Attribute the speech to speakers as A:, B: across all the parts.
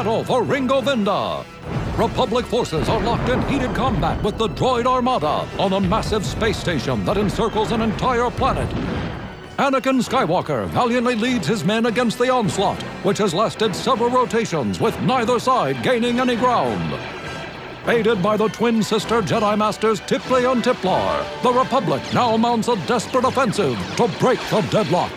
A: battle for Ringo Vinda. Republic forces are locked in heated combat with the droid armada on a massive space station that encircles an entire planet. Anakin Skywalker valiantly leads his men against the onslaught, which has lasted several rotations with neither side gaining any ground. Aided by the twin sister Jedi Masters Tiplee and Tiplar, the Republic now mounts a desperate offensive to break the deadlock.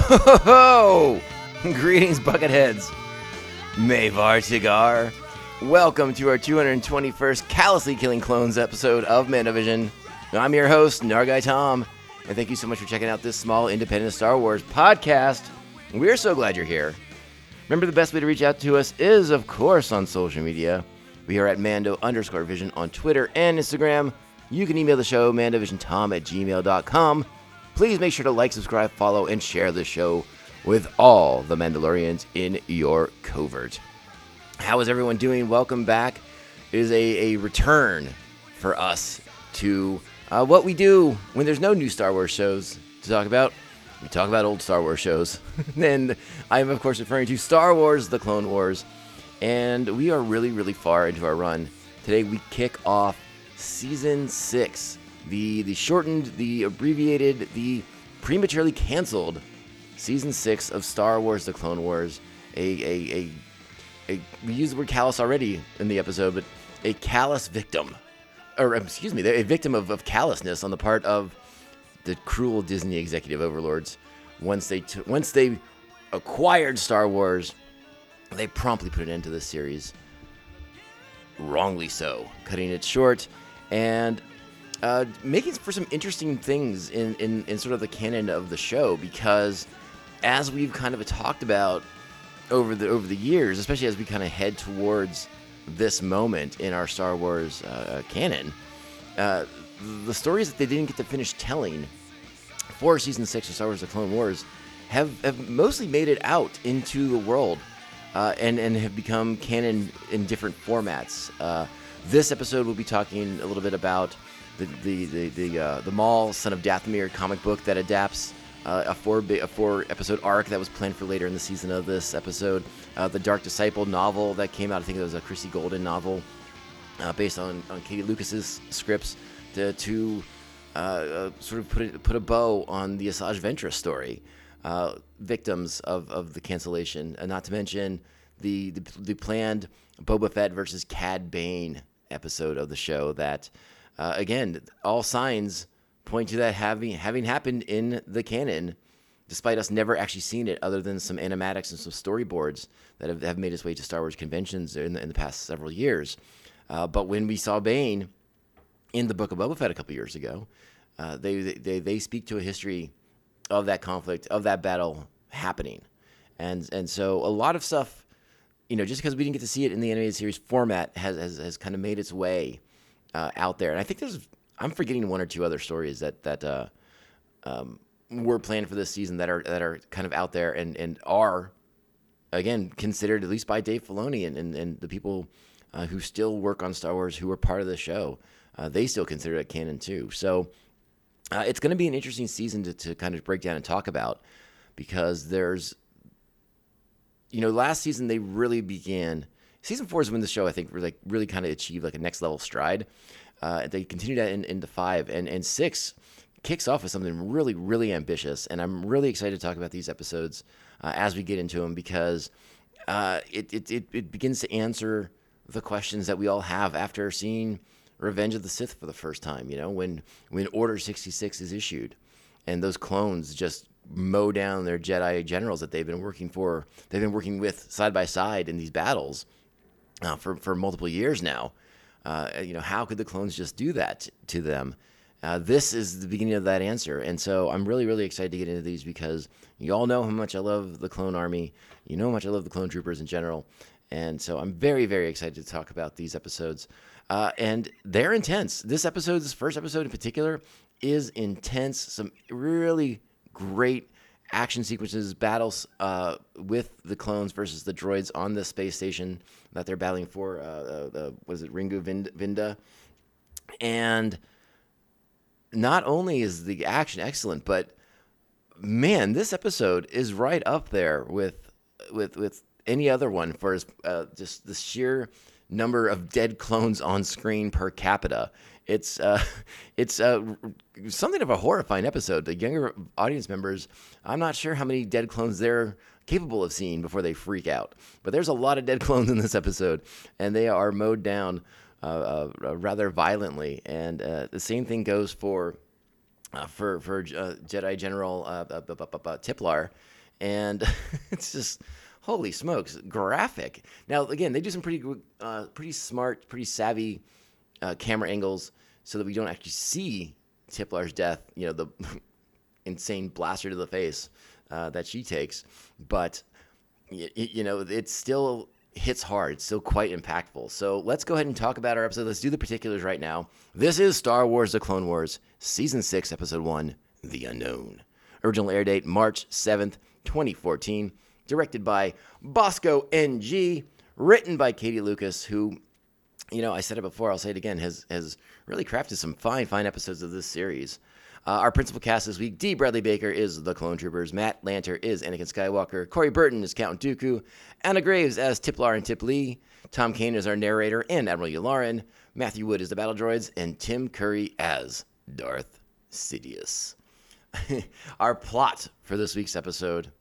B: Oh, greetings, Bucketheads. Mavar Cigar. Welcome to our 221st Callously Killing Clones episode of Mandovision. I'm your host, Nargai Tom, and thank you so much for checking out this small independent Star Wars podcast. We're so glad you're here. Remember, the best way to reach out to us is, of course, on social media. We are at Mando underscore Vision on Twitter and Instagram. You can email the show, mandovisiontom at gmail.com. Please make sure to like, subscribe, follow, and share the show with all the Mandalorians in your covert. How is everyone doing? Welcome back. It is a, a return for us to uh, what we do when there's no new Star Wars shows to talk about. We talk about old Star Wars shows. and I'm, of course, referring to Star Wars The Clone Wars. And we are really, really far into our run. Today we kick off season six, the, the shortened, the abbreviated, the prematurely canceled season six of Star Wars The Clone Wars. A, a, a a, we used the word callous already in the episode, but a callous victim, or um, excuse me, a victim of, of callousness on the part of the cruel Disney executive overlords. Once they t- once they acquired Star Wars, they promptly put an end to this series. Wrongly so, cutting it short and uh, making for some interesting things in, in, in sort of the canon of the show because as we've kind of talked about over the over the years, especially as we kind of head towards this moment in our Star Wars uh, canon, uh, the stories that they didn't get to finish telling for season six of Star Wars: The Clone Wars have, have mostly made it out into the world uh, and and have become canon in different formats. Uh, this episode we'll be talking a little bit about the the the the, uh, the Maul Son of Dathomir comic book that adapts uh, a four bi- a four episode arc that was planned for later in the season of this episode. Uh, the Dark Disciple novel that came out, I think it was a Christie Golden novel uh, based on, on Katie Lucas's scripts to, to uh, uh, sort of put a, put a bow on the Asajj Ventress story, victims of, of the cancellation, and not to mention the, the the planned Boba Fett versus Cad Bane episode of the show. That uh, again, all signs point to that having having happened in the canon. Despite us never actually seeing it, other than some animatics and some storyboards that have, have made its way to Star Wars conventions in the, in the past several years, uh, but when we saw Bane in the Book of Boba Fett a couple years ago, uh, they, they they speak to a history of that conflict, of that battle happening, and and so a lot of stuff, you know, just because we didn't get to see it in the animated series format, has has, has kind of made its way uh, out there. And I think there's I'm forgetting one or two other stories that that uh, um, were planned for this season that are that are kind of out there and and are again considered at least by Dave Filoni and and, and the people uh, who still work on Star Wars who are part of the show. Uh, they still consider it canon too. So uh, it's going to be an interesting season to, to kind of break down and talk about. because there's you know, last season they really began. Season four is when the show I think really, really kind of achieved like a next level stride. Uh, they continued that in, into five and and six kicks off with something really really ambitious, and I'm really excited to talk about these episodes uh, as we get into them because uh, it, it it it begins to answer the questions that we all have after seeing Revenge of the Sith for the first time. You know, when when Order sixty six is issued, and those clones just mow down their Jedi generals that they've been working for, they've been working with side by side in these battles uh, for for multiple years now. Uh, you know, how could the clones just do that to them? Uh, this is the beginning of that answer, and so I'm really, really excited to get into these because you all know how much I love the Clone Army. You know how much I love the Clone Troopers in general, and so I'm very, very excited to talk about these episodes. Uh, and they're intense. This episode, this first episode in particular, is intense. Some really great action sequences, battles uh, with the clones versus the droids on the space station that they're battling for. Uh, uh, the, was it Ringo Vind- Vinda? And not only is the action excellent, but man, this episode is right up there with with with any other one for uh, just the sheer number of dead clones on screen per capita. It's uh, it's uh, something of a horrifying episode. The younger audience members, I'm not sure how many dead clones they're capable of seeing before they freak out. But there's a lot of dead clones in this episode, and they are mowed down uh, uh, rather violently. And uh, the same thing goes for uh, for for Jedi General Tiplar, and it's just holy smokes, graphic. Now again, they do some pretty uh, pretty smart, pretty savvy uh, camera angles so that we don't actually see Tiplar's death. You know the insane blaster to the face uh, that she takes, but y- you know it still hits hard. It's still quite impactful. So let's go ahead and talk about our episode. Let's do the particulars right now. This is Star Wars: The Clone Wars, Season Six, Episode One, The Unknown. Original air date March seventh, 2014. Directed by Bosco Ng. Written by Katie Lucas, who you know, I said it before, I'll say it again, has has really crafted some fine, fine episodes of this series. Uh, our principal cast this week, D. Bradley Baker is the Clone Troopers, Matt Lanter is Anakin Skywalker, Corey Burton is Count Dooku, Anna Graves as Tiplar and Tiplee, Tom Kane is our narrator and Admiral Yularen, Matthew Wood is the battle droids, and Tim Curry as Darth Sidious. our plot for this week's episode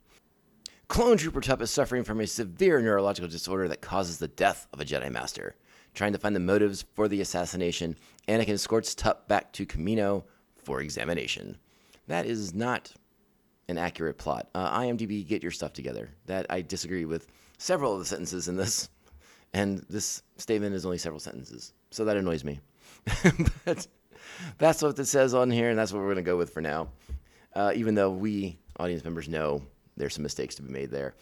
B: Clone Trooper Tup is suffering from a severe neurological disorder that causes the death of a Jedi Master. Trying to find the motives for the assassination, Anakin escorts Tup back to Kamino for examination. That is not an accurate plot. Uh, IMDb, get your stuff together. That I disagree with several of the sentences in this, and this statement is only several sentences, so that annoys me. but that's what it says on here, and that's what we're going to go with for now. Uh, even though we audience members know there's some mistakes to be made there.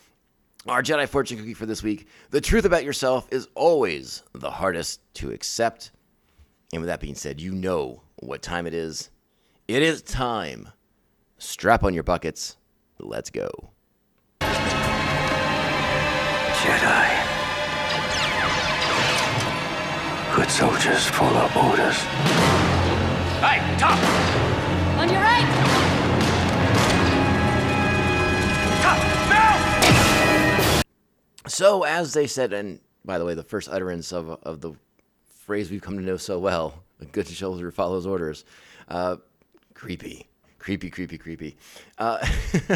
B: Our Jedi fortune cookie for this week: the truth about yourself is always the hardest to accept. And with that being said, you know what time it is. It is time. Strap on your buckets. Let's go.
C: Jedi. Good soldiers follow orders.
D: Hey, Tup!
E: On your right!
B: So, as they said, and by the way, the first utterance of, of the phrase we've come to know so well, a good soldier follows orders. Uh, creepy. Creepy, creepy, creepy. Uh,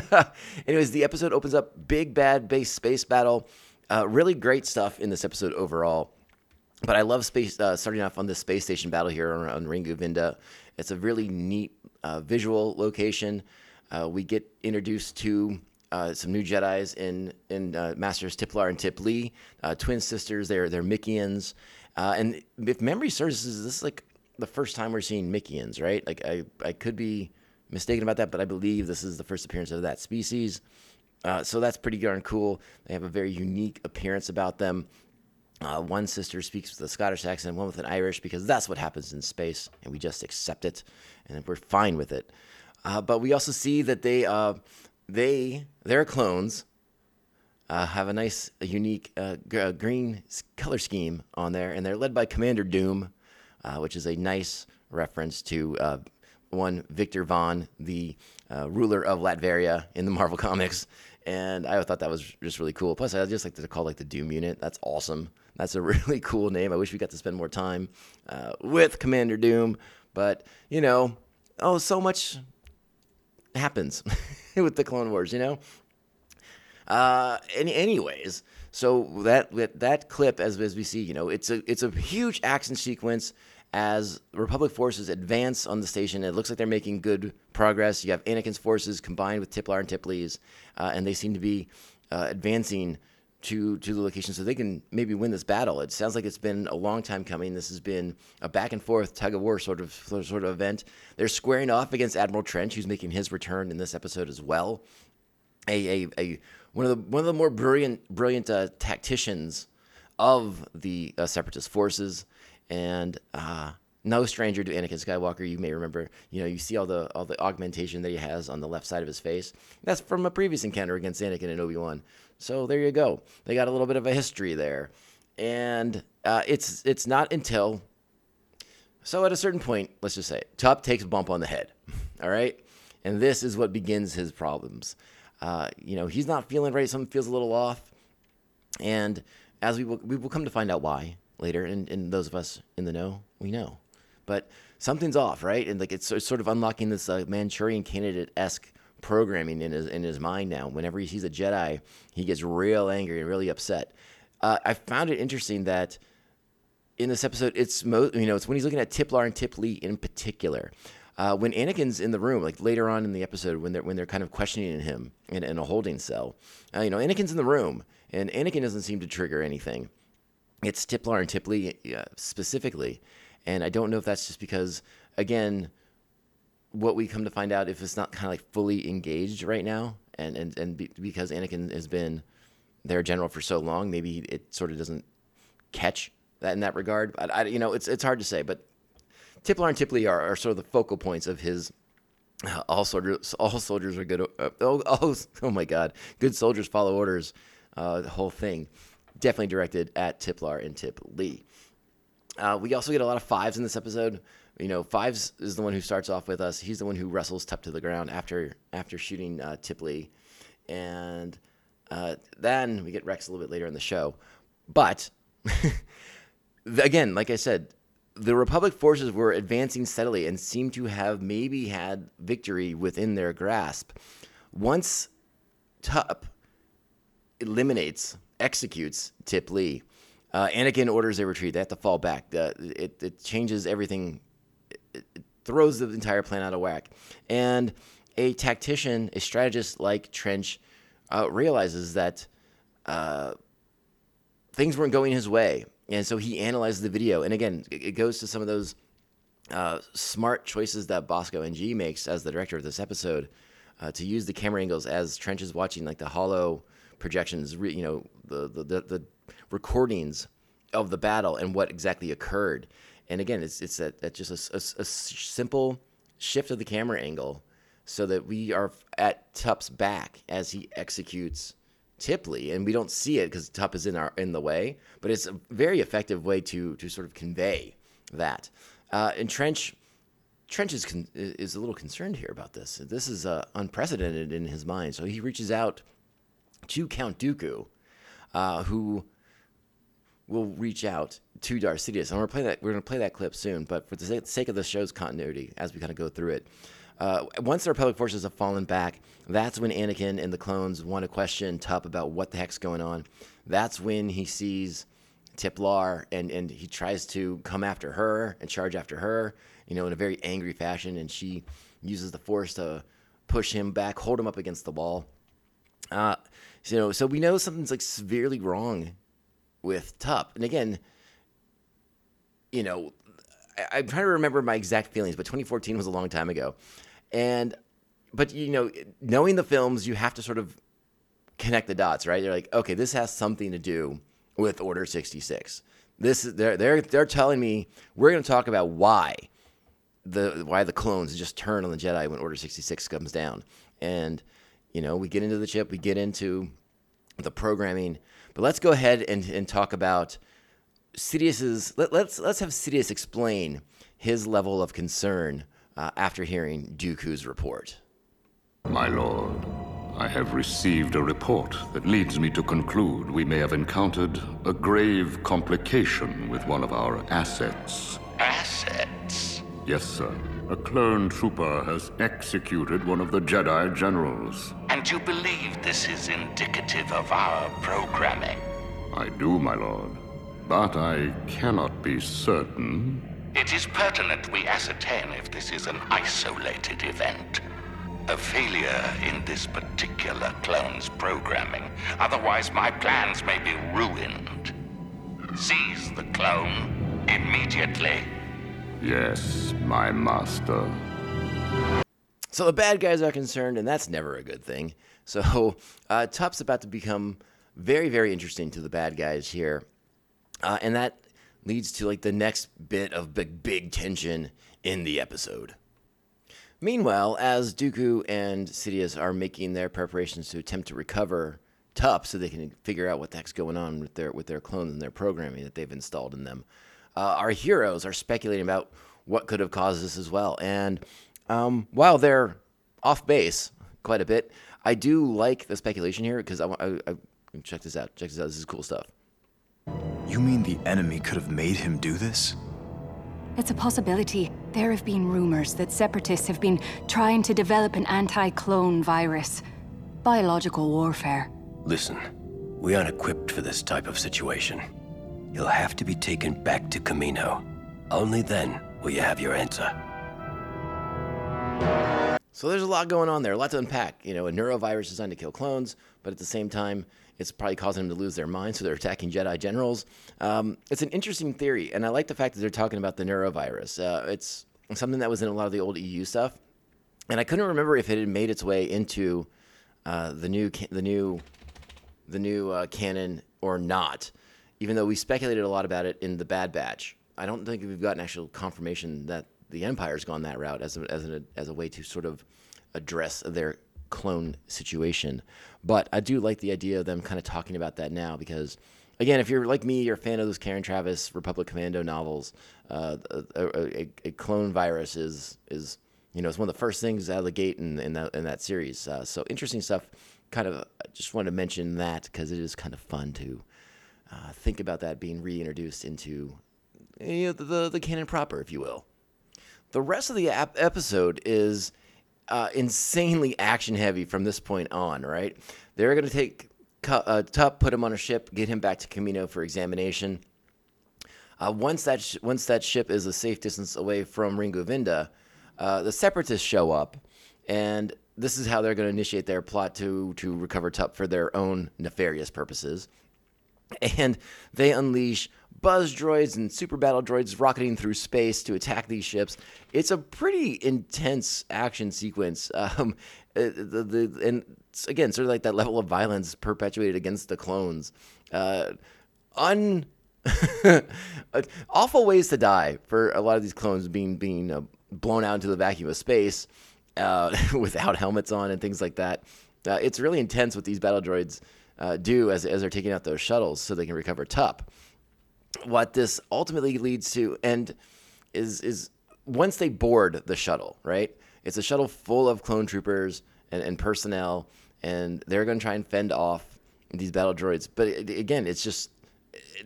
B: anyways, the episode opens up big bad base space battle. Uh, really great stuff in this episode overall. But I love space uh, starting off on this space station battle here on, on Ringo Vinda. It's a really neat uh, visual location. Uh, we get introduced to uh, some new Jedi's in in uh, Masters Tiplar and Tiplee, uh, twin sisters. They're they're Mikkians, uh, and if memory serves, this is like the first time we're seeing Mikkians, right? Like I I could be mistaken about that, but I believe this is the first appearance of that species. Uh, so that's pretty darn cool. They have a very unique appearance about them. Uh, one sister speaks with a Scottish accent, one with an Irish, because that's what happens in space, and we just accept it, and we're fine with it. Uh, but we also see that they, uh, they, their clones, uh, have a nice, a unique uh, uh, green color scheme on there, and they're led by Commander Doom, uh, which is a nice reference to uh, one Victor Von, the uh, ruler of Latveria in the Marvel comics, and I thought that was just really cool. Plus, I just like to call like the Doom Unit. That's awesome. That's a really cool name. I wish we got to spend more time with Commander Doom, but you know, oh, so much happens with the Clone Wars, you know. Uh, any, anyways, so that that, clip, as, as we see, you know, it's a it's a huge action sequence as Republic forces advance on the station. It looks like they're making good progress. You have Anakin's forces combined with Tiplar and Tiplee's, uh, and they seem to be uh, advancing to to the location so they can maybe win this battle. It sounds like it's been a long time coming. This has been a back and forth tug of war sort of sort of event. They're squaring off against Admiral Trench, who's making his return in this episode as well. A, a, a one of the one of the more brilliant brilliant uh, tacticians of the uh, separatist forces, and uh, no stranger to Anakin Skywalker. You may remember, you know, you see all the all the augmentation that he has on the left side of his face. That's from a previous encounter against Anakin and Obi Wan. So there you go. They got a little bit of a history there, and uh, it's it's not until so at a certain point, let's just say Tup takes a bump on the head. All right, and this is what begins his problems. Uh, you know, he's not feeling right. Something feels a little off, and as we will, we will come to find out why later. And, and those of us in the know, we know. But something's off, right? And like it's, it's sort of unlocking this uh, Manchurian candidate esque programming in his in his mind now. Whenever he sees a Jedi, he gets real angry and really upset. Uh, I found it interesting that in this episode, it's mo- you know it's when he's looking at Tiplar and Tiplee in particular. Uh, when Anakin's in the room, like later on in the episode, when they're when they're kind of questioning him in, in a holding cell, uh, you know, Anakin's in the room, and Anakin doesn't seem to trigger anything. It's Tiplar and Tiplee uh, specifically, and I don't know if that's just because, again, what we come to find out if it's not kind of like fully engaged right now, and and and be, because Anakin has been their general for so long, maybe it sort of doesn't catch that in that regard. I, I, you know, it's it's hard to say, but Tiplar and Tiplee are, are sort of the focal points of his. Uh, all soldiers, all soldiers are good. Uh, oh, oh, oh my God! Good soldiers follow orders. Uh, the whole thing, definitely directed at Tiplar and Tip Lee. Uh, we also get a lot of fives in this episode. You know, fives is the one who starts off with us. He's the one who wrestles Tup to the ground after after shooting uh, Tiplee, and uh, then we get Rex a little bit later in the show. But again, like I said, the Republic forces were advancing steadily and seemed to have maybe had victory within their grasp. Once Tup eliminates, executes Tiplee, uh, Anakin orders a retreat. They have to fall back. Uh, it, it changes everything, throws the entire plan out of whack. And a tactician, a strategist like Trench, uh, realizes that uh, things weren't going his way. And so he analyzes the video. And again, it goes to some of those uh, smart choices that Bosco Ng makes as the director of this episode uh, to use the camera angles as Trench is watching like the holo projections, re- you know, the, the, the, the recordings of the battle and what exactly occurred. And again, it's, it's that, that just a, a- a simple shift of the camera angle so that we are at Tup's back as he executes Tiplee, and we don't see it because Tup is in our in the way. But it's a very effective way to to sort of convey that. Uh, and Trench, Trench is con- is a little concerned here about this. This is uh, unprecedented in his mind, so he reaches out to Count Dooku, uh, who will reach out to Darth Sidious. And we're play that. We're going to play that clip soon. But for the sake- of the show's continuity, as we kind of go through it, uh, once the Republic forces have fallen back, that's when Anakin and the clones want to question Tup about what the heck's going on. That's when he sees Tiplar and and he tries to come after her and charge after her, you know, in a very angry fashion. And she uses the Force to push him back, hold him up against the wall. Uh, so, so we know something's like severely wrong with Tup. And again, you know, I, I'm trying to remember my exact feelings, but 2014 was a long time ago. And, but you know, knowing the films, you have to sort of connect the dots, right? They're like, okay, this has something to do with Order 66. This is they're they're they're telling me we're going to talk about why the why the clones just turn on the Jedi when Order 66 comes down. And you know, we get into the chip, we get into the programming, but let's go ahead and, and talk about Sidious's let, let's let's have Sidious explain his level of concern uh, after hearing Dooku's report.
F: My lord, I have received a report that leads me to conclude we may have encountered a grave complication with one of our assets.
G: Assets?
F: Yes, sir. A clone trooper has executed one of the Jedi generals.
G: You believe this is indicative of our programming?
F: I do, my lord. But I cannot be certain.
G: It is pertinent we ascertain if this is an isolated event. A failure in this particular clone's programming. Otherwise, my plans may be ruined. Seize the clone immediately.
F: Yes, my master.
B: So the bad guys are concerned, and that's never a good thing. So uh, Tup's about to become very, very interesting to the bad guys here, uh, and that leads to like the next bit of big, big tension in the episode. Meanwhile, as Dooku and Sidious are making their preparations to attempt to recover Tup, so they can figure out what the heck's going on with their with their clones and their programming that they've installed in them, uh, our heroes are speculating about what could have caused this as well. And um, while they're off base quite a bit, I do like the speculation here because I, wa- I, I check this out. Check this out. This is cool stuff.
H: You mean the enemy could have made him do this?
E: It's a possibility. There have been rumors that separatists have been trying to develop an anti clone virus. Biological warfare.
C: Listen, we aren't equipped for this type of situation. You'll have to be taken back to Kamino. Only then will you have your answer.
B: So there's a lot going on there, a lot to unpack. You know, a neurovirus designed to kill clones, but at the same time, it's probably causing them to lose their minds, so they're attacking Jedi generals. Um, it's an interesting theory, and I like the fact that they're talking about the neurovirus. Uh, it's something that was in a lot of the old EU stuff, and I couldn't remember if it had made its way into uh, the new the new the new uh, canon or not. Even though we speculated a lot about it in the Bad Batch, I don't think we've gotten actual confirmation that the Empire's gone that route as a, as a, as a way to sort of address their clone situation. But I do like the idea of them kind of talking about that now because, again, if you're like me, you're a fan of those Karen Traviss Republic Commando novels, uh, a, a, a clone virus is is you know it's one of the first things out of the gate in in that, in that series. Uh, so interesting stuff. Kind of, I just wanted to mention that because it is kind of fun to uh, think about that being reintroduced into you know, the, the the canon proper, if you will. The rest of the ap- episode is uh, insanely action heavy from this point on, right? They're going to take uh, Tup, put him on a ship, get him back to Kamino for examination. Uh, once that sh- once that ship is a safe distance away from Ringo Vinda, uh, the Separatists show up, and this is how they're going to initiate their plot to to recover Tup for their own nefarious purposes and they unleash buzz droids and super battle droids rocketing through space to attack these ships. It's a pretty intense action sequence. Um, uh, the, the, and again, sort of like that level of violence perpetuated against the clones. Uh, un awful ways to die for a lot of these clones being being uh, blown out into the vacuum of space uh, without helmets on and things like that. Uh, it's really intense what these battle droids uh, do as, as they're taking out those shuttles so they can recover Tup. What this ultimately leads to, and is is once they board the shuttle, right? It's a shuttle full of clone troopers and, and personnel, and they're going to try and fend off these battle droids. But it, again, it's just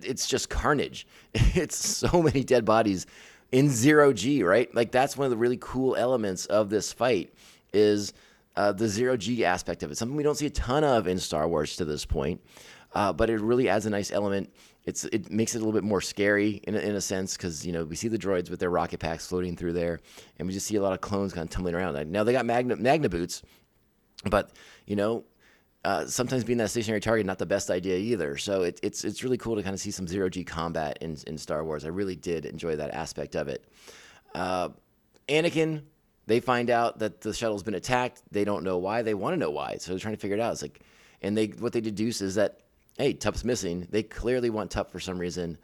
B: it's just carnage. It's so many dead bodies in zero G, right? Like that's one of the really cool elements of this fight is uh, the zero G aspect of it. Something we don't see a ton of in Star Wars to this point, uh, but it really adds a nice element. It's it makes it a little bit more scary in a, in a sense because you know we see the droids with their rocket packs floating through there, and we just see a lot of clones kind of tumbling around. Now they got magna magna boots, but you know uh, sometimes being that stationary target not the best idea either. So it, it's it's really cool to kind of see some zero G combat in in Star Wars. I really did enjoy that aspect of it. Uh, Anakin, they find out that the shuttle's been attacked. They don't know why. They want to know why. So they're trying to figure it out. It's like, and they what they deduce is that hey, Tup's missing. They clearly want Tup for some reason.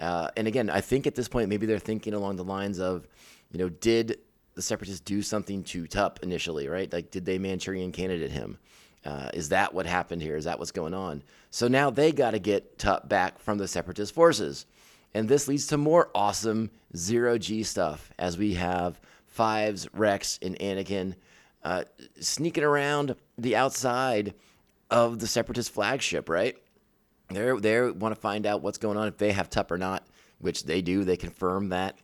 B: Uh, and again, I think at this point maybe they're thinking along the lines of, you know, did the separatists do something to Tup initially, right? Like, did they Manchurian candidate him? Uh, is that what happened here? Is that what's going on? So now they got to get Tup back from the separatist forces. And this leads to more awesome zero G stuff as we have Fives, Rex, and Anakin uh, sneaking around the outside of the Separatist flagship, right? They're they want to find out what's going on if they have Tup or not, which they do. They confirm that,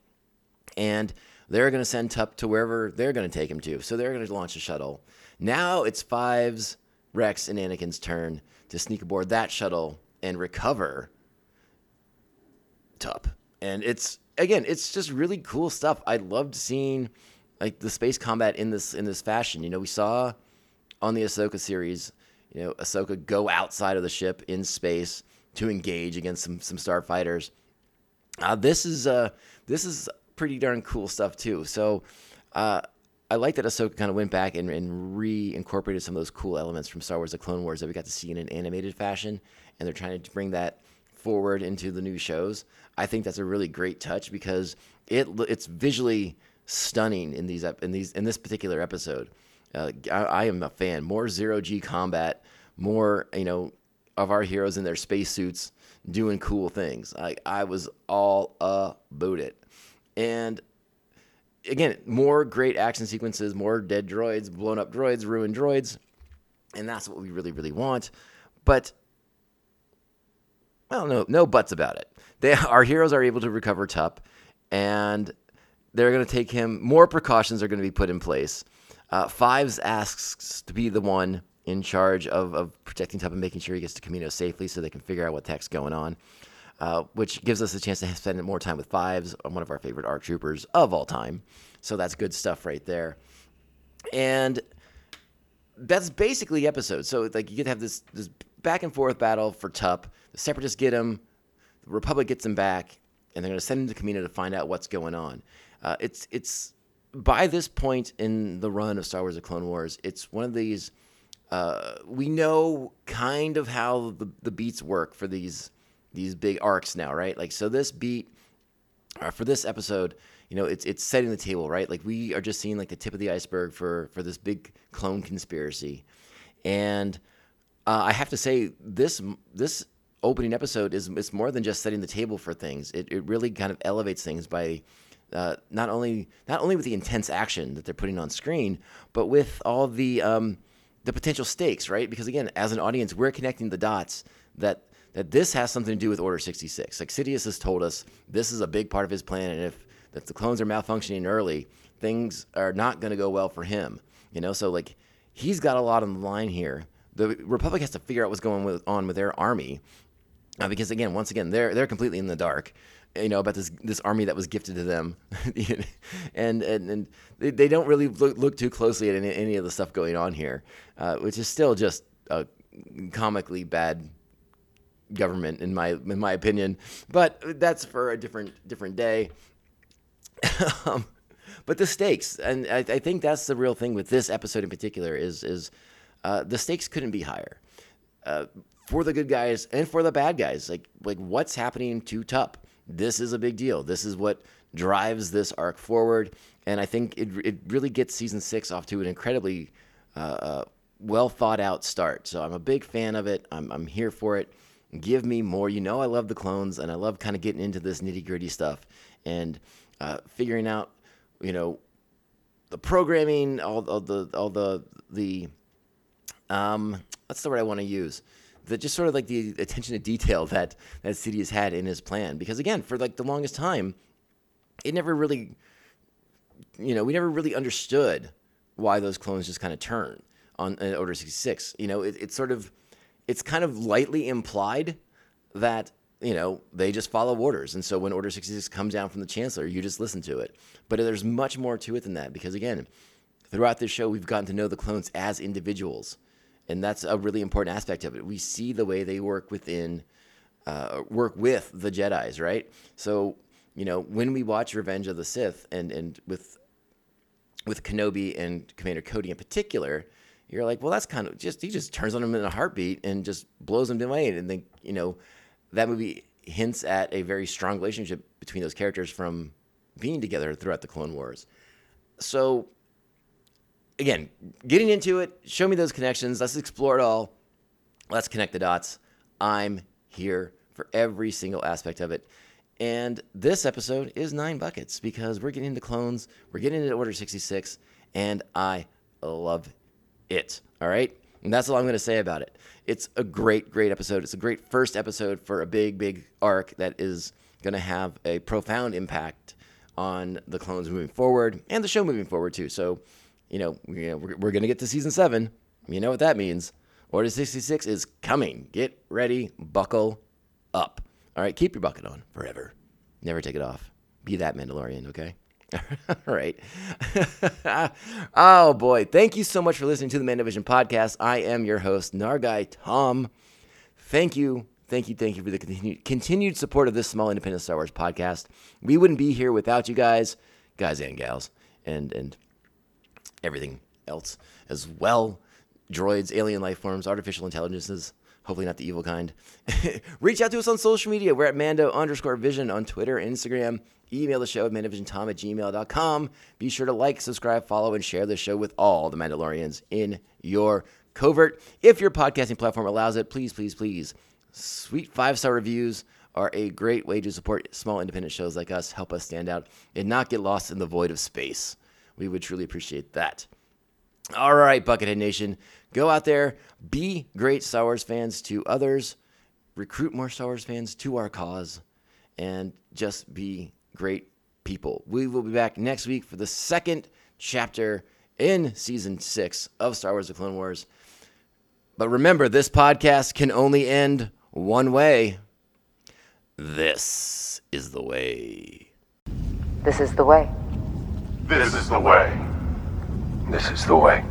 B: and they're going to send Tup to wherever they're going to take him to. So they're going to launch a shuttle. Now it's Fives, Rex, and Anakin's turn to sneak aboard that shuttle and recover Tup. And it's again, it's just really cool stuff. I loved seeing like the space combat in this in this fashion. You know, we saw on the Ahsoka series, you know, Ahsoka go outside of the ship in space to engage against some some starfighters. Uh, this is uh this is pretty darn cool stuff too. So uh, I like that Ahsoka kind of went back and, and reincorporated some of those cool elements from Star Wars: The Clone Wars that we got to see in an animated fashion, and they're trying to bring that forward into the new shows. I think that's a really great touch because it it's visually stunning in these in these in this particular episode. Uh, I, I am a fan. More zero G combat, more you know of our heroes in their spacesuits doing cool things. I I was all about it, and again, more great action sequences, more dead droids, blown up droids, ruined droids, and that's what we really really want. But well, no, no buts about it. They, our heroes are able to recover Tup, and they're going to take him. More precautions are going to be put in place. Uh, Fives asks to be the one in charge of, of protecting Tup and making sure he gets to Kamino safely, so they can figure out what the heck's going on. Uh, which gives us a chance to spend more time with Fives, one of our favorite ARC troopers of all time. So that's good stuff right there. And that's basically the episode. So like you get to have this this back and forth battle for Tup. The Separatists get him, the Republic gets him back, and they're going to send him to Kamino to find out what's going on. Uh, it's it's by this point in the run of Star Wars: The Clone Wars, it's one of these. Uh, we know kind of how the, the beats work for these these big arcs now, right? Like so, this beat uh, for this episode, you know, it's it's setting the table, right? Like we are just seeing like the tip of the iceberg for for this big clone conspiracy, and uh, I have to say this this opening episode is it's more than just setting the table for things. It it really kind of elevates things by. Uh, not only not only with the intense action that they're putting on screen, but with all the um, the potential stakes, right? Because again, as an audience, we're connecting the dots that that this has something to do with Order 66. Like Sidious has told us this is a big part of his plan, and if that the clones are malfunctioning early, things are not going to go well for him. You know, so like he's got a lot on the line here. The Republic has to figure out what's going with, on with their army, uh, because again, once again, they're they're completely in the dark. You know about this this army that was gifted to them, and and, and they, they don't really look, look too closely at any, any of the stuff going on here, uh, which is still just a comically bad government in my in my opinion. But that's for a different different day. um, but the stakes, and I, I, think that's the real thing with this episode in particular, is is uh, the stakes couldn't be higher uh, for the good guys and for the bad guys. Like like what's happening to Tup? This is a big deal. This is what drives this arc forward, and I think it it really gets season six off to an incredibly uh, uh well thought out start. So I'm a big fan of it. I'm I'm here for it. Give me more. You know I love the clones, and I love kind of getting into this nitty gritty stuff and uh, figuring out, you know, the programming, all, all the all the the um, what's the word I want to use? The just sort of like the attention to detail that that Sidious had in his plan. Because again, for like the longest time, it never really, you know, we never really understood why those clones just kind of turn on uh, Order sixty six. You know, it, it's sort of it's kind of lightly implied that you know they just follow orders and so when order 66 comes down from the chancellor you just listen to it but there's much more to it than that because again throughout this show we've gotten to know the clones as individuals and that's a really important aspect of it we see the way they work within uh, work with the jedis right so you know when we watch revenge of the sith and and with with kenobi and commander cody in particular you're like, well, that's kind of just he just turns on him in a heartbeat and just blows him away. And then you know that movie hints at a very strong relationship between those characters from being together throughout the Clone Wars. So again, getting into it, show me those connections. Let's explore it all. Let's connect the dots. I'm here for every single aspect of it. And this episode is nine buckets because we're getting into clones, we're getting into Order 66, and I love it. All right? And that's all I'm going to say about it. It's a great, great episode. It's a great first episode for a big, big arc that is going to have a profound impact on the clones moving forward and the show moving forward, too. So, you know, we- uh, we're, we're going to get to season seven. You know what that means. Order 66 is coming. Get ready, buckle up. All right, keep your bucket on forever. Never take it off. Be that Mandalorian, okay? All right. oh boy, thank you so much for listening to the Mandovision podcast. I am your host, Nargai Tom. Thank you, thank you, thank you for the continued, continued support of this small independent Star Wars podcast. We wouldn't be here without you guys, guys and gals, and and everything else as well. Droids, alien life forms, artificial intelligences, hopefully not the evil kind. Reach out to us on social media. We're at Mando underscore vision on Twitter Instagram. Email the show at mandovisiontom at gmail.com. Be sure to like, subscribe, follow, and share the show with all the Mandalorians in your covert. If your podcasting platform allows it, please, please, please, sweet five star reviews are a great way to support small independent shows like us, help us stand out, and not get lost in the void of space. We would truly appreciate that. All right, Buckethead Nation, go out there, be great Star Wars fans to others, recruit more Star Wars fans to our cause, and just be great people. We will be back next week for the second chapter in season six of Star Wars The Clone Wars. But remember, this podcast can only end one way. This is the way.
I: This is the way.
D: This is the way.
C: This is the way.